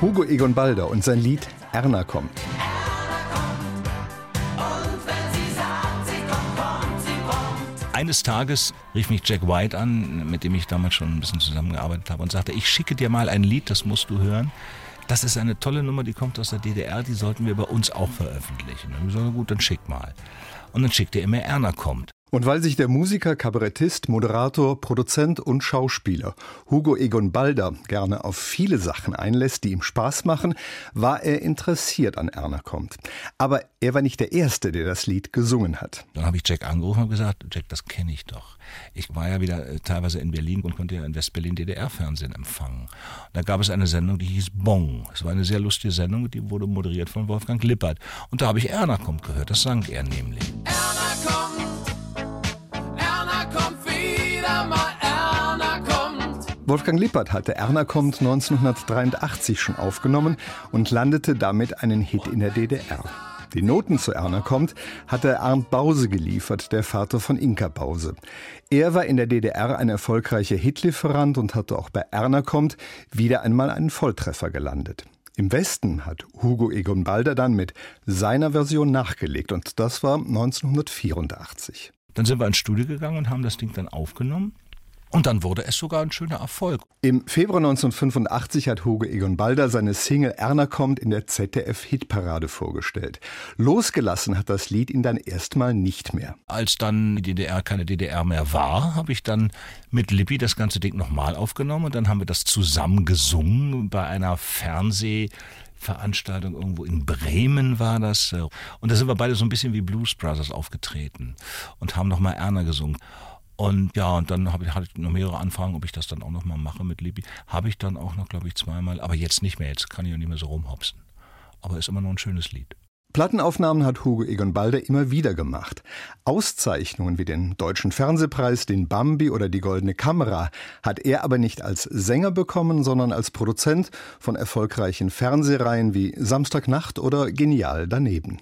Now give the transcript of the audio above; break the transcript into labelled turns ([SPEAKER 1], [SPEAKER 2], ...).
[SPEAKER 1] Hugo Egon Balder und sein Lied Erna kommt.
[SPEAKER 2] Eines Tages rief mich Jack White an, mit dem ich damals schon ein bisschen zusammengearbeitet habe, und sagte, ich schicke dir mal ein Lied, das musst du hören. Das ist eine tolle Nummer, die kommt aus der DDR, die sollten wir bei uns auch veröffentlichen. Und ich so, gut, dann schick mal. Und dann schickt er immer Erna kommt.
[SPEAKER 1] Und weil sich der Musiker, Kabarettist, Moderator, Produzent und Schauspieler Hugo Egon Balder gerne auf viele Sachen einlässt, die ihm Spaß machen, war er interessiert an Erna kommt. Aber er war nicht der Erste, der das Lied gesungen hat.
[SPEAKER 2] Dann habe ich Jack angerufen und gesagt, Jack, das kenne ich doch. Ich war ja wieder äh, teilweise in Berlin und konnte ja in Westberlin DDR-Fernsehen empfangen. Da gab es eine Sendung, die hieß Bong. Es war eine sehr lustige Sendung, die wurde moderiert von Wolfgang Lippert. Und da habe ich Erna kommt gehört, das sang er nämlich.
[SPEAKER 1] Wolfgang Lippert hatte Erna kommt 1983 schon aufgenommen und landete damit einen Hit in der DDR. Die Noten zu Erna kommt hatte Arndt Bause geliefert, der Vater von Inka Bause. Er war in der DDR ein erfolgreicher Hitlieferant und hatte auch bei Erna kommt wieder einmal einen Volltreffer gelandet. Im Westen hat Hugo Egon Balder dann mit seiner Version nachgelegt und das war 1984.
[SPEAKER 2] Dann sind wir ins Studio gegangen und haben das Ding dann aufgenommen. Und dann wurde es sogar ein schöner Erfolg.
[SPEAKER 1] Im Februar 1985 hat Hugo Egon Balder seine Single Erna kommt in der ZDF-Hitparade vorgestellt. Losgelassen hat das Lied ihn dann erstmal nicht mehr.
[SPEAKER 2] Als dann die DDR keine DDR mehr war, habe ich dann mit Lippi das ganze Ding nochmal aufgenommen und dann haben wir das zusammen gesungen bei einer Fernseh- Veranstaltung irgendwo in Bremen war das. Und da sind wir beide so ein bisschen wie Blues Brothers aufgetreten und haben nochmal Erna gesungen. Und ja, und dann habe ich, hatte ich noch mehrere Anfragen, ob ich das dann auch noch mal mache mit Libby. Habe ich dann auch noch, glaube ich, zweimal. Aber jetzt nicht mehr. Jetzt kann ich auch nicht mehr so rumhopsen. Aber ist immer noch ein schönes Lied.
[SPEAKER 1] Plattenaufnahmen hat Hugo Egon Balder immer wieder gemacht. Auszeichnungen wie den Deutschen Fernsehpreis, den Bambi oder die Goldene Kamera hat er aber nicht als Sänger bekommen, sondern als Produzent von erfolgreichen Fernsehreihen wie Samstagnacht oder Genial daneben.